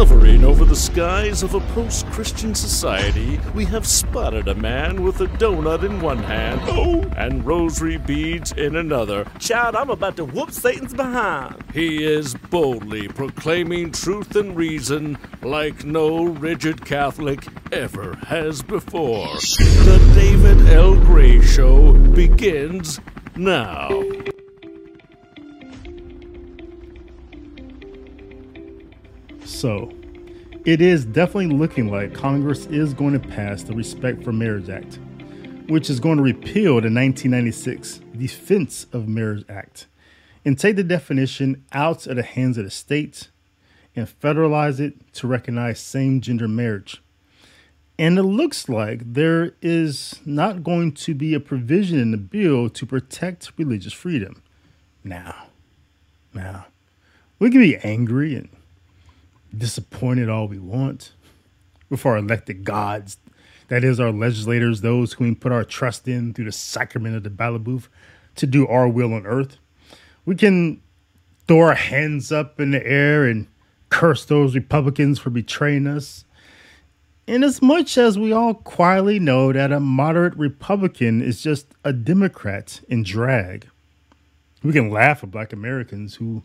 Hovering over the skies of a post Christian society, we have spotted a man with a donut in one hand oh, and rosary beads in another. Child, I'm about to whoop Satan's behind. He is boldly proclaiming truth and reason like no rigid Catholic ever has before. The David L. Gray Show begins now. So, it is definitely looking like Congress is going to pass the Respect for Marriage Act, which is going to repeal the 1996 Defense of Marriage Act and take the definition out of the hands of the state and federalize it to recognize same gender marriage. And it looks like there is not going to be a provision in the bill to protect religious freedom. Now, now, we can be angry and disappointed all we want with our elected gods. That is, our legislators, those whom we put our trust in through the sacrament of the ballot booth to do our will on earth. We can throw our hands up in the air and curse those Republicans for betraying us. And as much as we all quietly know that a moderate Republican is just a Democrat in drag, we can laugh at black Americans who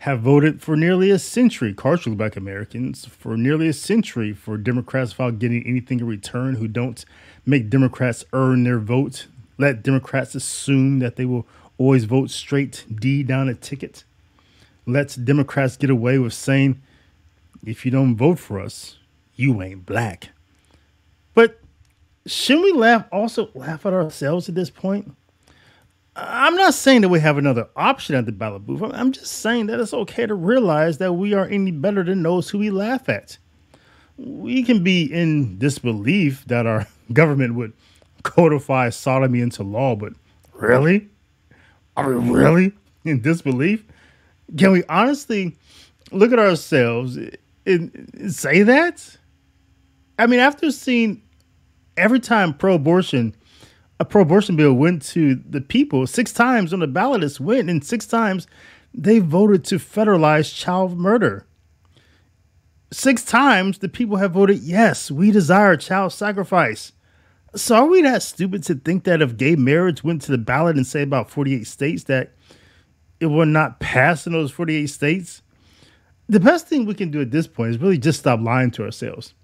have voted for nearly a century, culturally black Americans, for nearly a century for Democrats without getting anything in return, who don't make Democrats earn their vote, let Democrats assume that they will always vote straight D down a ticket, lets Democrats get away with saying, if you don't vote for us, you ain't black. But shouldn't we laugh also laugh at ourselves at this point? I'm not saying that we have another option at the ballot booth. I'm just saying that it's okay to realize that we are any better than those who we laugh at. We can be in disbelief that our government would codify sodomy into law, but really? Are we really in disbelief? Can we honestly look at ourselves and say that? I mean, after seeing every time pro abortion a pro abortion bill went to the people. Six times on the ballot it's went and six times they voted to federalize child murder. Six times the people have voted yes we desire child sacrifice. So are we that stupid to think that if gay marriage went to the ballot and say about 48 states that it will not pass in those 48 states? The best thing we can do at this point is really just stop lying to ourselves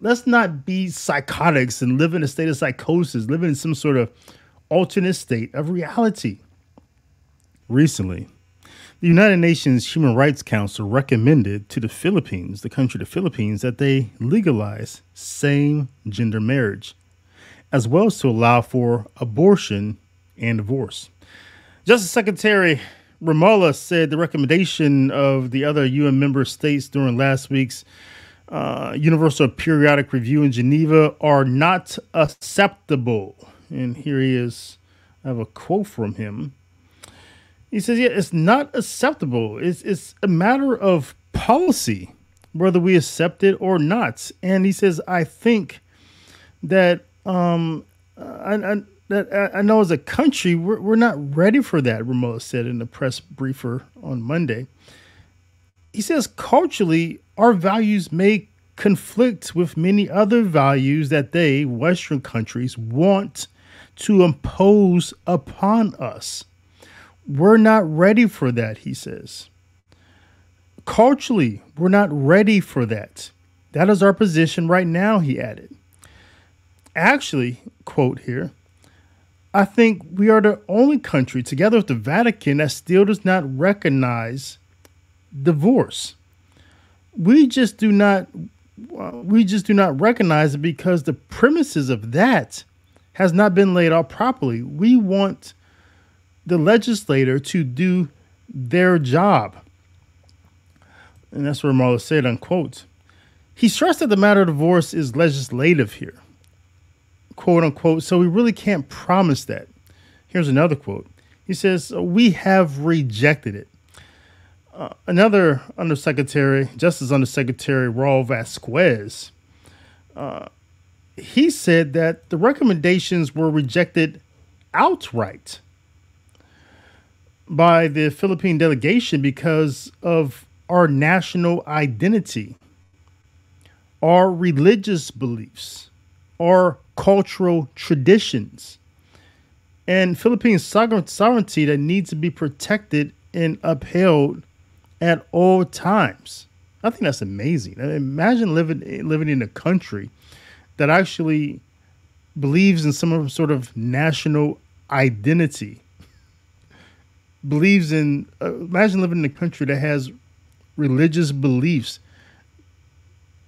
let's not be psychotics and live in a state of psychosis, live in some sort of alternate state of reality. Recently, the United Nations Human Rights Council recommended to the Philippines, the country of the Philippines, that they legalize same gender marriage, as well as to allow for abortion and divorce. Justice Secretary Remulla said the recommendation of the other UN member states during last week's uh, Universal Periodic Review in Geneva are not acceptable. And here he is. I have a quote from him. He says, Yeah, it's not acceptable. It's, it's a matter of policy, whether we accept it or not. And he says, I think that um, I, I, that I know as a country, we're, we're not ready for that, Remulla said in the press briefer on Monday. He says, culturally, our values may conflict with many other values that they, Western countries, want to impose upon us. We're not ready for that, he says. Culturally, we're not ready for that. That is our position right now, he added. Actually, quote here, I think we are the only country, together with the Vatican, that still does not recognize divorce we just do not we just do not recognize it because the premises of that has not been laid out properly. We want the legislator to do their job. And that's where Remulla said, unquote. He stressed that the matter of divorce is legislative here, quote unquote. So we really can't promise that. Here's another quote. He says, We have rejected it. Uh, another undersecretary, Justice Undersecretary Raul Vasquez, uh, he said that the recommendations were rejected outright by the Philippine delegation because of our national identity. our religious beliefs our cultural traditions and Philippine sovereignty that needs to be protected and upheld at all times. I think that's amazing. Imagine living living in a country that actually believes in some sort of national identity. Believes in uh, imagine living in a country that has religious beliefs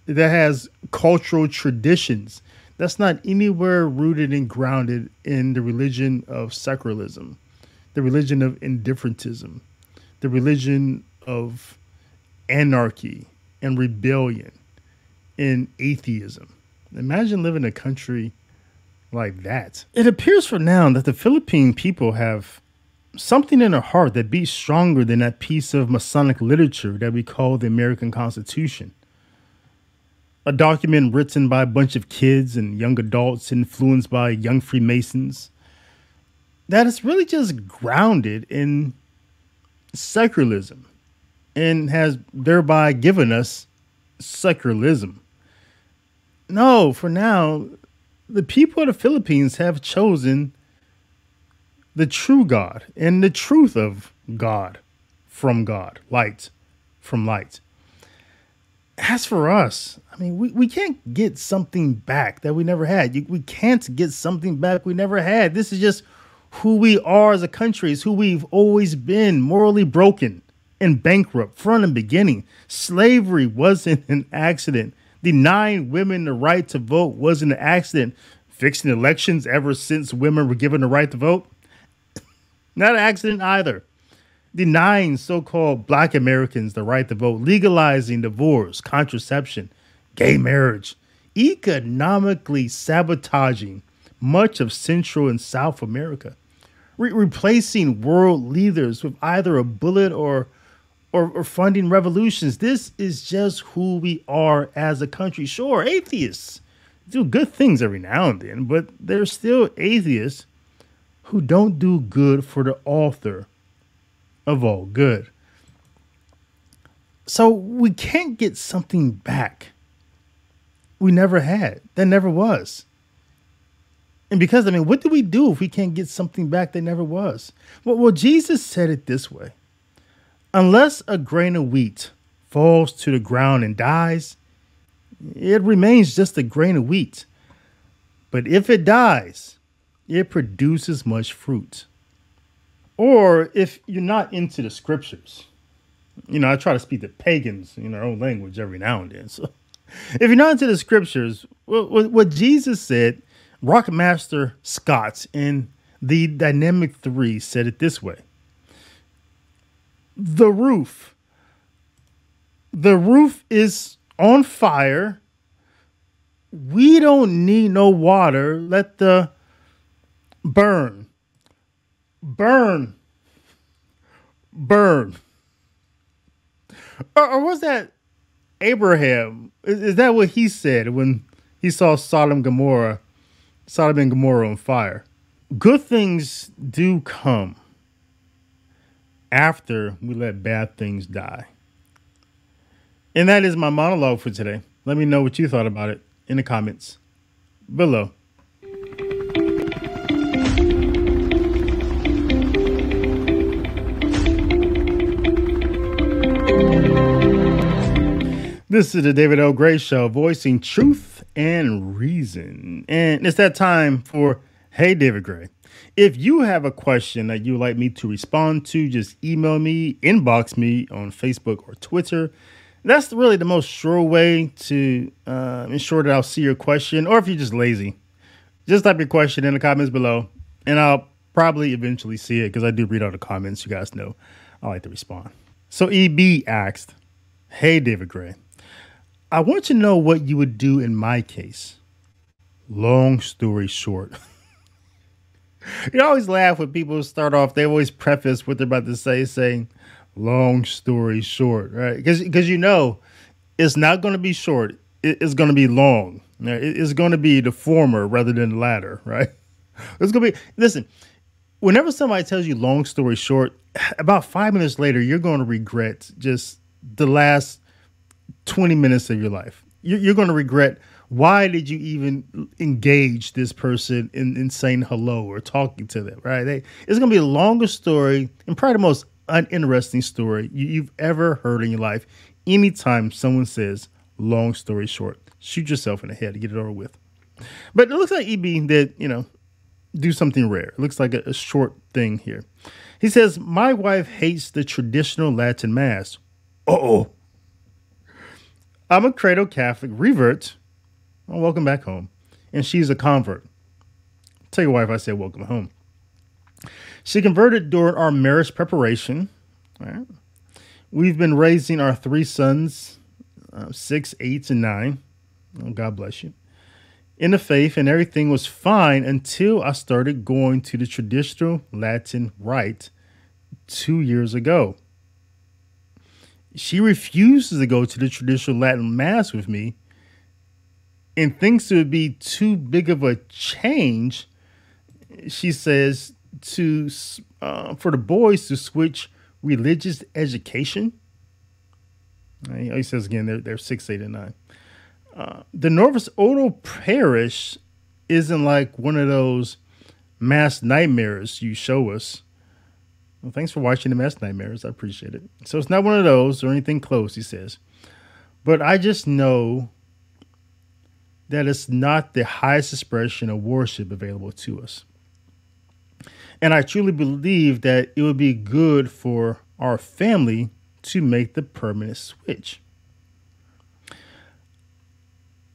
that has cultural traditions that's not anywhere rooted and grounded in the religion of secularism, the religion of indifferentism, the religion of anarchy and rebellion and atheism. Imagine living in a country like that. It appears for now that the Philippine people have something in their heart that beats stronger than that piece of Masonic literature that we call the American Constitution a document written by a bunch of kids and young adults influenced by young Freemasons that is really just grounded in secularism and has thereby given us secularism. No, for now, the people of the Philippines have chosen the true God and the truth of God from God, light from light as for us, I mean, we, we can't get something back that we never had. we can't get something back we never had. This is just who we are as a country, is who we've always been morally broken and bankrupt from the beginning. Slavery wasn't an accident. Denying women the right to vote wasn't an accident. Fixing elections ever since women were given the right to vote, not an accident either denying so called black Americans the right to vote, legalizing divorce, contraception, gay marriage, economically sabotaging much of Central and South America, Re- replacing world leaders with either a bullet or, or, or funding revolutions. This is just who we are as a country. Sure, atheists do good things every now and then, but they're still atheists who don't do good for the author of all good. So we can't get something back we never had. That never was. And because, I mean, what do we do if we can't get something back that never was? Well, well, Jesus said it this way Unless a grain of wheat falls to the ground and dies, it remains just a grain of wheat. But if it dies, it produces much fruit. Or if you're not into the scriptures, you know, I try to speak to pagans in their own language every now and then. So if you're not into the scriptures, what, what Jesus said, Rockmaster Scott in the Dynamic 3 said it this way The roof. The roof is on fire. We don't need no water. Let the burn burn, burn. Or, or was that Abraham? Is, is, that what he said when he saw Sodom Gomorrah, Sodom and Gomorrah on fire? Good things do come after we let bad things die. And that is my monologue for today. Let me know what you thought about it in the comments below. This is the David L. Gray Show, voicing truth and reason. And it's that time for Hey, David Gray. If you have a question that you'd like me to respond to, just email me, inbox me on Facebook or Twitter. That's really the most sure way to uh, ensure that I'll see your question. Or if you're just lazy, just type your question in the comments below, and I'll probably eventually see it because I do read all the comments. You guys know I like to respond. So EB asked, Hey, David Gray. I want to know what you would do in my case. Long story short. you always laugh when people start off, they always preface what they're about to say, saying, long story short, right? Because you know it's not going to be short, it's going to be long. It's going to be the former rather than the latter, right? It's going to be, listen, whenever somebody tells you long story short, about five minutes later, you're going to regret just the last 20 minutes of your life. You're going to regret why did you even engage this person in, in saying hello or talking to them, right? They, it's going to be the longest story and probably the most uninteresting story you, have ever heard in your life. Anytime someone says, long story short, shoot yourself in the head to get it over with. But it looks like EB did, you know, do something rare. It looks like a, a short thing here. He says, My wife hates the traditional Latin Mass. oh. I'm a cradle Catholic revert. Well, welcome back home. And she's a convert. Tell your wife I said welcome home. She converted during our marriage preparation. We've been raising our three sons, uh, six, eight, and nine. Oh, God bless you in the faith, and everything was fine until I started going to the traditional Latin rite two years ago. She refuses to go to the traditional Latin Mass with me and thinks it would be too big of a change. She says to uh, for the boys to switch religious education. He says again they're, they're six, eight, and nine the Novus Ordo parish isn't like one of those mass nightmares you show us. Well, thanks for watching the mass nightmares. I appreciate it. So it's not one of those or anything close, he says. But I just know that it's not the highest expression of worship available to us. And I truly believe that it would be good for our family to make the permanent switch.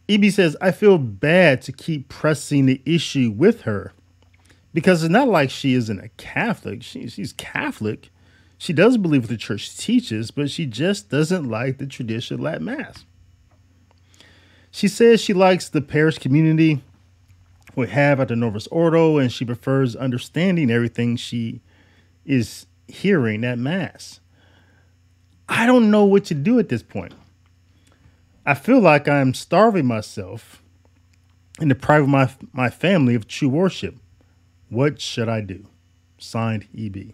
EB says, I feel bad to keep pressing the issue with her because it's not like she isn't a Catholic. She, she's Catholic. She does believe what the church teaches, but she just doesn't like the tradition of Latin Mass. She says she likes the parish community we have at the Novus Ordo, and she prefers understanding everything she is hearing at Mass. I don't know what to do at this point. I feel like I'm starving myself and depriving my, my family of true worship. What should I do? Signed EB.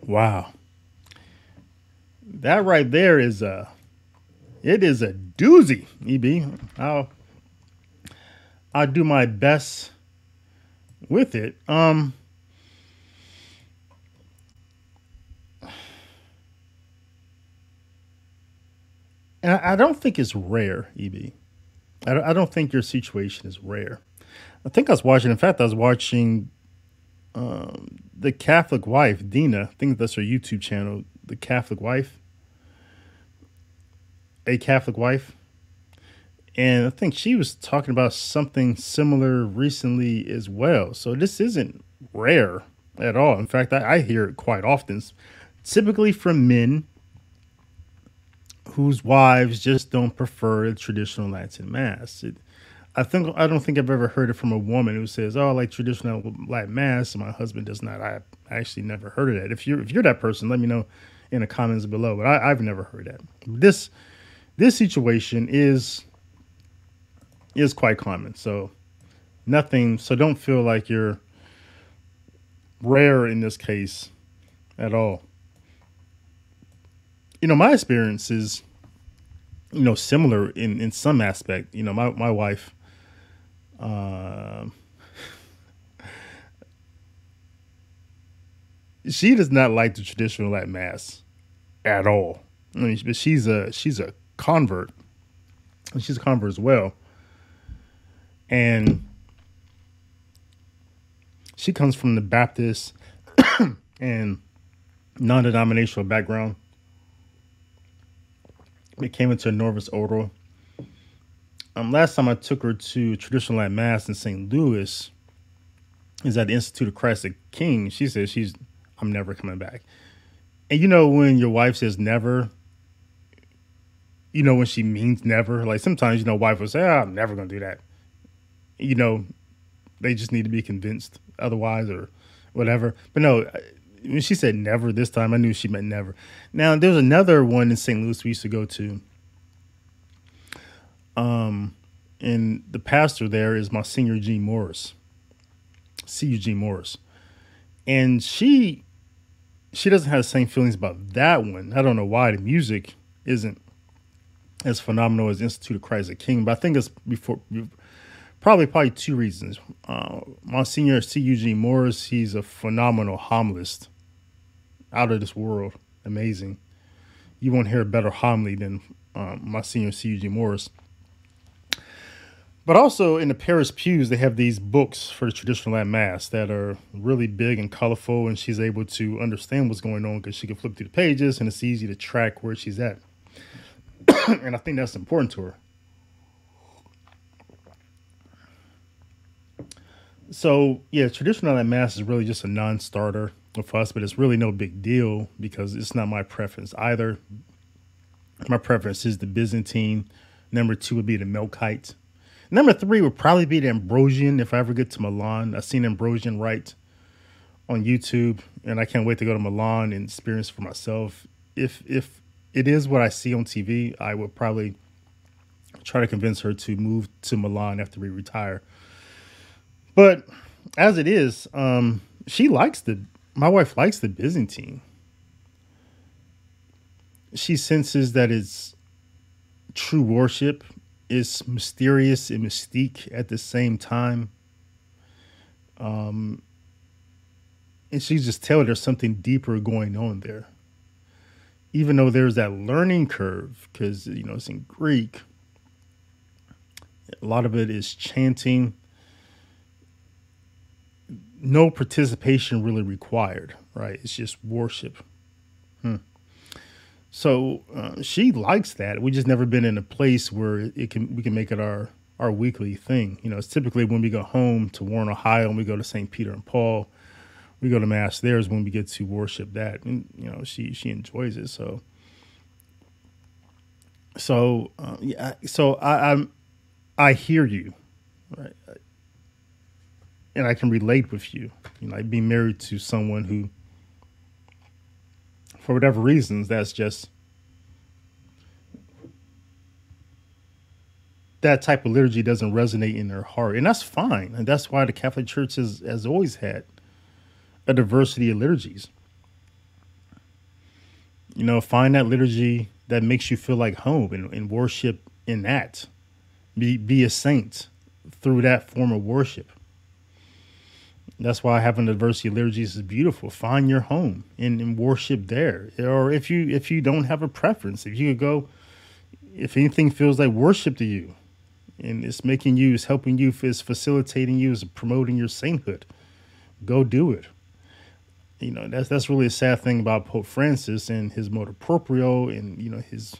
Wow. That right there is a it is a doozy, EB. I'll I'll do my best with it. Um and I, don't think it's rare, EB. I don't, I don't think your situation is rare. I think I was watching. In fact, I was watching um, the Catholic wife, Dina. I think that's her YouTube channel. The Catholic wife, a Catholic wife, and I think she was talking about something similar recently as well. So this isn't rare at all. In fact, I, I hear it quite often, typically from men whose wives just don't prefer the traditional Latin mass. It, I think I don't think I've ever heard it from a woman who says, "Oh, I like traditional Latin mass," and my husband does not. I actually never heard of that. If you're if you're that person, let me know in the comments below. But I, I've never heard that. This this situation is is quite common. So nothing. So don't feel like you're rare in this case at all. You know, my experience is you know, similar in, in some aspect. You know, my, my wife, uh, she does not like the traditional Latin mass at all. I mean, but she's a she's a convert, and she's a convert as well, and she comes from the Baptist and non-denominational background we came into a Novus Ordo. Um, last time I took her to traditional Latin Mass in St. Louis is at the Institute of Christ the King. She says she's I'm never coming back. And you know when your wife says never, you know when she means never. Like sometimes you know wife will say, oh, "I'm never gonna do that." You know, they just need to be convinced otherwise or whatever. But no, when she said never this time, I knew she meant never. Now there's another one in St. Louis we used to go to. Um, and the pastor there is Monsignor G. Morris, C. Morris, and she she doesn't have the same feelings about that one. I don't know why the music isn't as phenomenal as Institute of Christ the King, but I think it's before probably probably two reasons. Uh, Monsignor C. Eugene Morris, he's a phenomenal homilist, out of this world, amazing. You won't hear a better homily than um, Monsignor C. Eugene Morris. But also in the Paris pews, they have these books for the traditional Latin Mass that are really big and colorful, and she's able to understand what's going on because she can flip through the pages and it's easy to track where she's at. and I think that's important to her. So yeah, traditional Latin Mass is really just a non-starter for us, but it's really no big deal because it's not my preference either. My preference is the Byzantine. Number two would be the Melkite Number three would probably be the Ambrosian if I ever get to Milan. I've seen Ambrosian rite on YouTube, and I can't wait to go to Milan and experience for myself. If if it is what I see on TV, I would probably try to convince her to move to Milan after we retire. But as it is, um, she likes the my wife likes the Byzantine. She senses that it's true worship is mysterious and mystique at the same time. Um, and she just tell there's something deeper going on there. Even though there's that learning curve, because you know it's in Greek. A lot of it is chanting. No participation really required, right? It's just worship. So uh, she likes that. We just never been in a place where it can we can make it our our weekly thing. You know, it's typically when we go home to Warren, Ohio, and we go to St. Peter and Paul. We go to mass there is when we get to worship that, and you know she she enjoys it. So so uh, yeah, so I, I'm I hear you, right, and I can relate with you. You know, like being married to someone who for whatever reasons, that's just that type of liturgy doesn't resonate in their heart. And that's fine. And that's why the Catholic Church has, has always had a diversity of liturgies. You know, find that liturgy that makes you feel like home and, and worship in that. Be be a saint through that form of worship. That's why having a diversity of liturgies is beautiful. Find your home and, and worship there. Or if you if you don't have a preference, if you could go, if anything feels like worship to you, and it's making you, it's helping you, it's facilitating you, it's promoting your sainthood, go do it. You know that's that's really a sad thing about Pope Francis and his motu proprio and you know his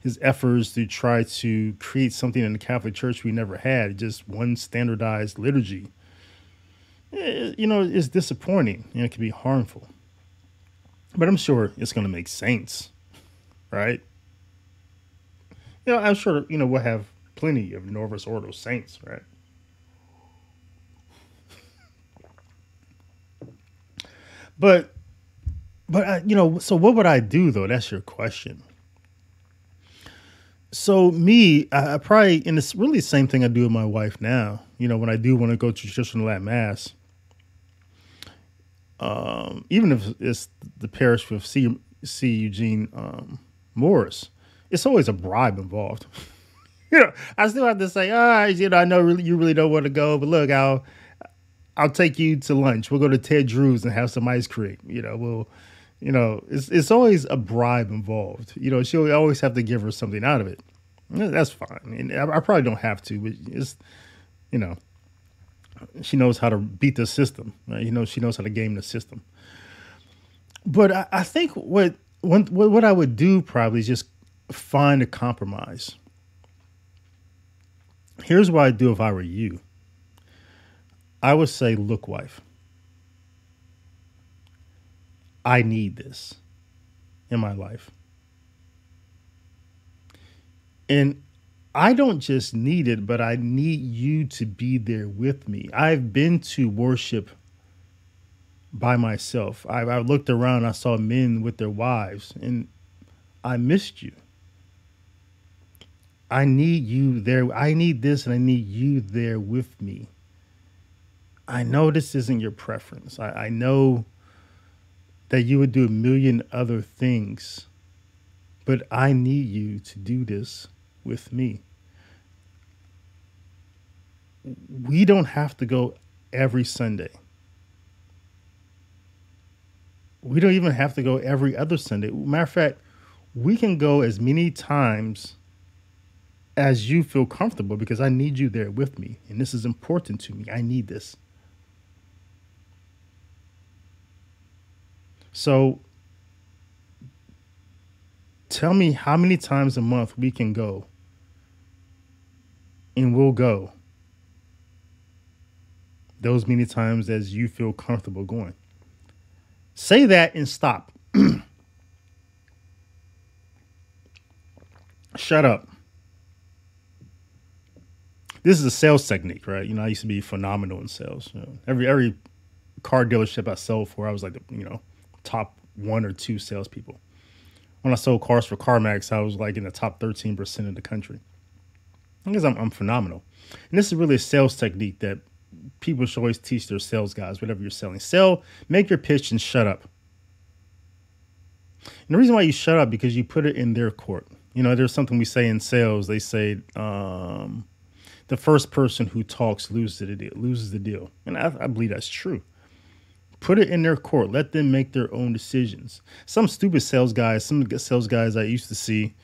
his efforts to try to create something in the Catholic Church we never had, just one standardized liturgy you know, it's disappointing and it can be harmful. But I'm sure it's going to make saints, right? You know, I'm sure, you know, we'll have plenty of Novus Ordo saints, right? But, but, uh, you know, so what would I do though? That's your question. So me, I, I probably, and it's really the same thing I do with my wife now. You know, when I do want to go to traditional Latin mass, um, even if it's the parish with C. C. Eugene um, Morris, it's always a bribe involved. you know, I still have to say, ah, you know, I know really, you really don't want to go, but look, I'll I'll take you to lunch. We'll go to Ted Drewes and have some ice cream. You know, we'll, you know, it's it's always a bribe involved. You know, she'll always have to give her something out of it. That's fine. And I, I probably don't have to, but it's, you know, she knows how to beat the system. Right? You know, she knows how to game the system. But I, I think what, what what I would do probably is just find a compromise. Here's what I'd do if I were you. I would say, look, wife, I need this in my life. And I don't just need it, but I need you to be there with me. I've been to worship by myself. I, I looked around, I saw men with their wives, and I missed you. I need you there. I need this, and I need you there with me. I know this isn't your preference. I, I know that you would do a million other things, but I need you to do this with me. We don't have to go every Sunday. We don't even have to go every other Sunday. Matter of fact, we can go as many times as you feel comfortable because I need you there with me. And this is important to me. I need this. So tell me how many times a month we can go. And we'll go those many times as you feel comfortable going. Say that and stop. Shut up. This is a sales technique, right? You know, I used to be phenomenal in sales. You know, every every car dealership I sold for, I was like, you know, top one or two salespeople. When I sold cars for CarMax, I was like in the top 13% of the country. Because I'm, I'm phenomenal. And this is really a sales technique that people should always teach their sales guys, whatever you're selling. Sell, make your pitch, and shut up. And the reason why you shut up because you put it in their court. You know, there's something we say in sales. They say um, the first person who talks loses the deal. Loses the deal, and I, I believe that's true. Put it in their court. Let them make their own decisions. Some stupid sales guys, some sales guys I used to see,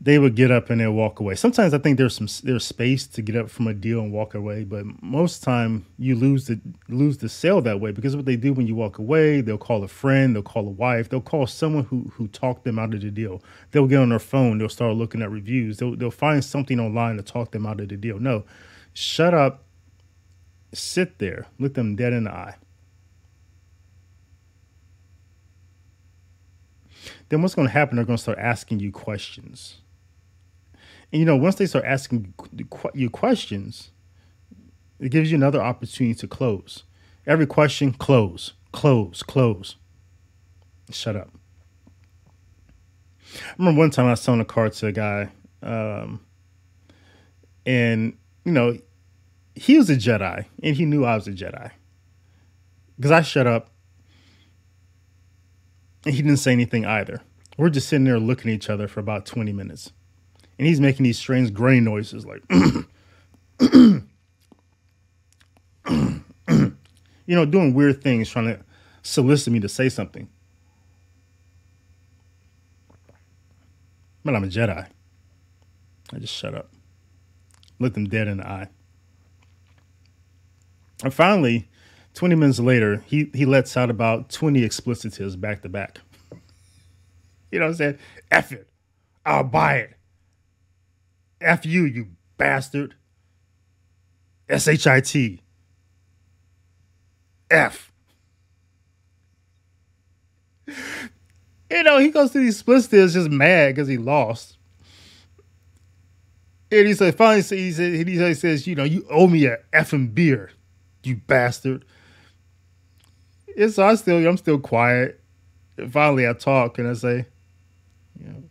they would get up and they'll walk away. Sometimes I think there's some there's space to get up from a deal and walk away, but most time you lose the lose the sale that way because what they do when you walk away, they'll call a friend, they'll call a wife, they'll call someone who who talked them out of the deal. They'll get on their phone, they'll start looking at reviews, they'll they'll find something online to talk them out of the deal. No, shut up, sit there, look them dead in the eye. Then what's going to happen? They're going to start asking you questions and you know, once they start asking you questions, it gives you another opportunity to close. Every question, close, close, close. Shut up. I remember one time I was selling a car to a guy, um, and you know, he was a Jedi, and he knew I was a Jedi because I shut up, and he didn't say anything either. We're just sitting there looking at each other for about twenty minutes and he's making these strange grain noises like you know doing weird things trying to solicit me to say something. But i'm a jedi. I just shut up. Look them dead in the eye. And finally 20 minutes later he, he lets out about 20 explicitives back to back. You know what i'm saying? F it. I'll buy it F you, you bastard. S H I T. F. You know, he goes to these split deals just mad because he lost. And he said, finally, he, said, he says, you know, you owe me a effing beer, you bastard. And so I still, I'm still quiet. And finally, I talk and I say, you know,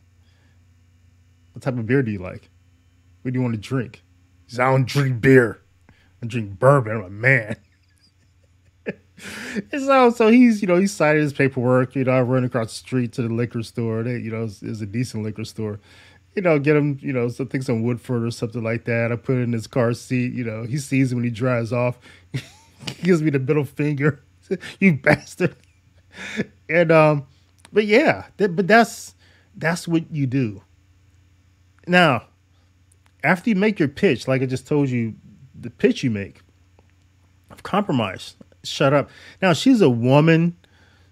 what type of beer do you like? What do you want to drink? Said, I don't drink beer. I drink bourbon. I'm a man. and so, so he's, you know, he signed his paperwork. You know, I run across the street to the liquor store. They, you know, it's a decent liquor store. You know, get him, you know, something some Woodford or something like that. I put it in his car seat. You know, he sees it when he drives off. he gives me the middle finger. you bastard. And um, but yeah, that, but that's that's what you do. Now, after you make your pitch, like I just told you, the pitch you make, of compromise. Shut up. Now she's a woman,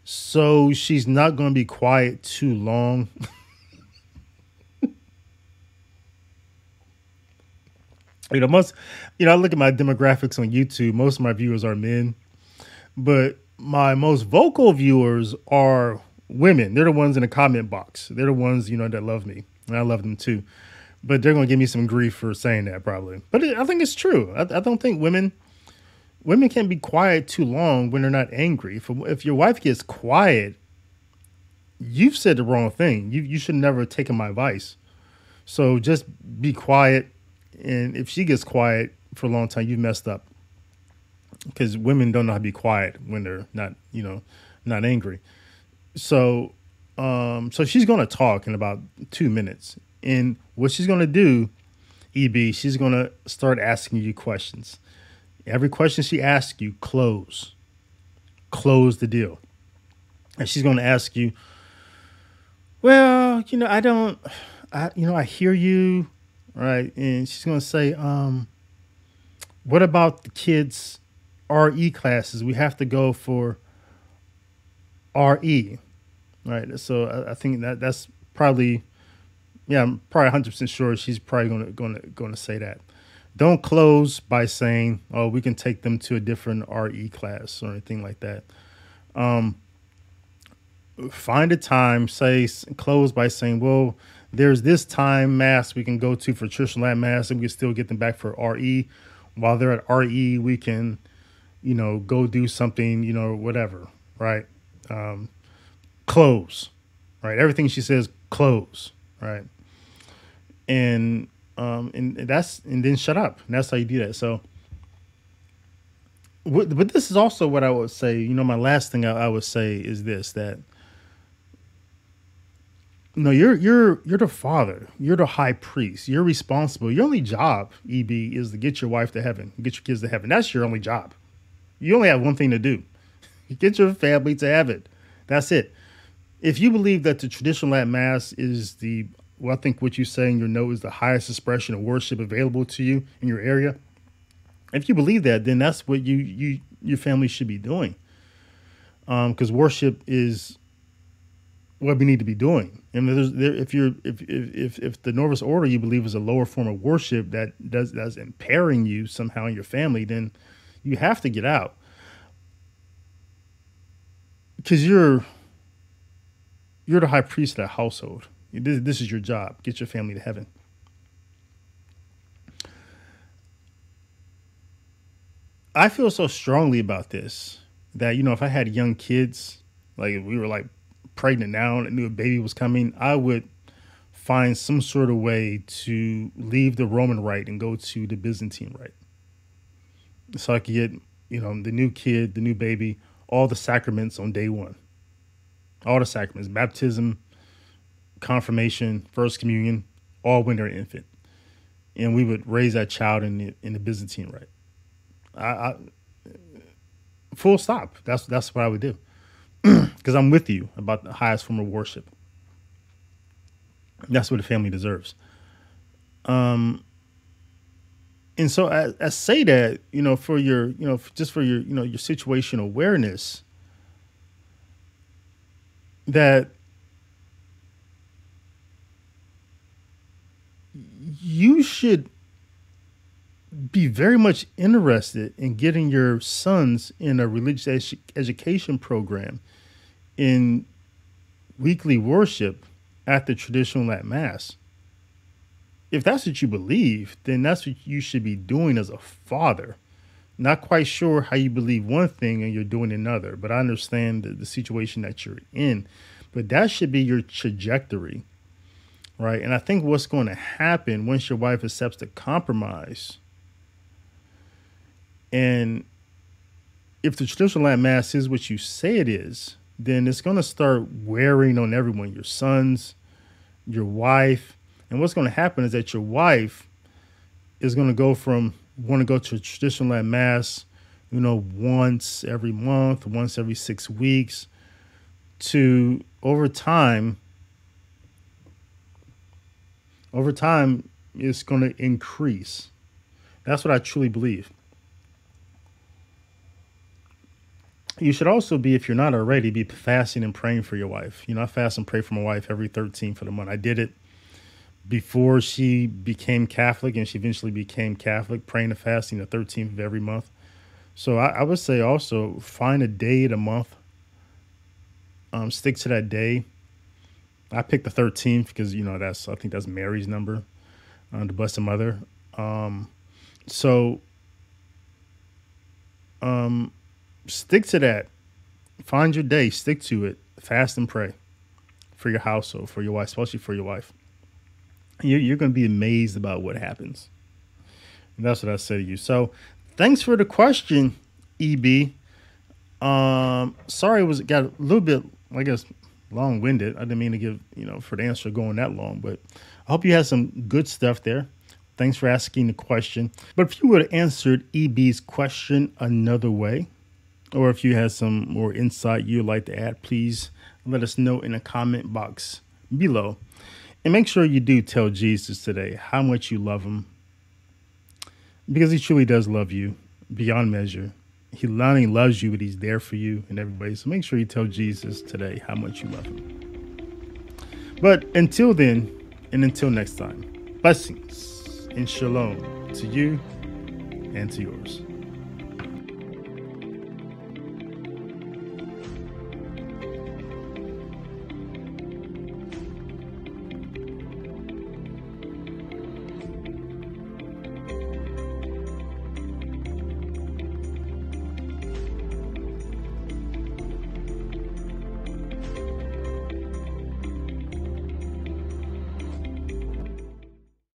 so she's not going to be quiet too long. you know, most, you know, I look at my demographics on YouTube. Most of my viewers are men, but my most vocal viewers are women. They're the ones in the comment box. They're the ones you know that love me, and I love them too but they're going to give me some grief for saying that probably. But it, I think it's true. I, I, don't think women women can't be quiet too long when they're not angry. If, if your wife gets quiet, you've said the wrong thing. You you should never have taken my advice. So just be quiet, and if she gets quiet for a long time, you messed up. Because women don't know how to be quiet when they're not, you know, not angry. So, um, so she's going to talk in about two minutes, and what she's going to do, EB, she's going to start asking you questions. Every question she asks you, close, close the deal, and she's going to ask you, well, you know, I don't, I, you know, I hear you, right? And she's going to say, um, what about the kids' RE classes? We have to go for RE, right? So I, I think that that's probably, yeah, I'm probably 100 percent sure she's probably going to going to going to say that. Don't close by saying, "Oh, we can take them to a different RE class" or anything like that. Um, find a time. Say close by saying, "Well, there's this time mass we can go to for traditional Latin mass, and we can still get them back for RE." While they're at RE, we can, you know, go do something, you know, whatever, right? Um, close, right? Everything she says, close, right? And um, and that's and then shut up. And that's how you do that. So, but this is also what I would say. You know, my last thing I, would say is this: that no, you're you're you're the father. You're the high priest. You're responsible. Your only job, EB, is to get your wife to heaven, get your kids to heaven. That's your only job. You only have one thing to do: get your family to heaven. That's it. If you believe that the traditional Mass is the well, I think what you say in your note is the highest expression of worship available to you in your area. If you believe that, then that's what you you your family should be doing. Because um, worship is what we need to be doing. And there, if you're if, if if the Novus Ordo you believe is a lower form of worship that does that's impairing you somehow in your family, then you have to get out because you're you're the high priest of that household. This, this is your job. Get your family to heaven. I feel so strongly about this that you know if I had young kids, like if we were like pregnant now and knew a baby was coming, I would find some sort of way to leave the Roman rite and go to the Byzantine rite. So I could get, you know, the new kid, the new baby, all the sacraments on day one. All the sacraments, baptism, confirmation, first communion, all when they're an infant. And we would raise that child in the in the Byzantine rite. I, I full stop. That's that's what I would do because I'm with you about the highest form of worship. That's what a family deserves. Um, and so I, I say that you know for your you know just for your you know your situation awareness that you should be very much interested in getting your sons in a religious education program in weekly worship at the traditional at mass. If that's what you believe then that's what you should be doing as a father. Not quite sure how you believe one thing and you're doing another but i understand the, the situation that you're in. But that should be your trajectory right and i think what's going to happen once your wife accepts the compromise and if the traditional Latin Mass is what you say it is, then it's going to start wearing on everyone your sons, your wife. And what's going to happen is that your wife is going to go from want to go to traditional Latin Mass, you know, once every month, once every six weeks, to over time, over time, it's going to increase. That's what I truly believe. you should also be, if you're not already, be fasting and praying for your wife. You know, I fast and pray for my wife every 13th of the month. I did it before she became Catholic and she eventually became Catholic, praying and fasting the 13th of every month. So I, I would say also find a day in a month. Um, stick to that day. I picked the 13th because, you know, that's, I think that's Mary's number, uh, the Blessed Mother. Um, so, um, stick to that. Find your day, stick to it, fast and pray for your household, for your wife, especially for your wife. You're, you're going to be amazed about what happens. And that's what I say to you. So, thanks for the question, EB. Um, sorry, it was got a little bit, I guess, long winded. I didn't mean to give you know for the answer going that long, but I hope you had some good stuff there. Thanks for asking the question. But if you would have answered EB's question another way, or if you had some more insight you'd like to add, please let us know in the comment box below. And make sure you do tell Jesus today how much you love him because he truly does love you beyond measure. He not only loves you, but he's there for you and everybody. So make sure you tell Jesus today how much you love him. But until then, and until next time, blessings and shalom to you and to yours.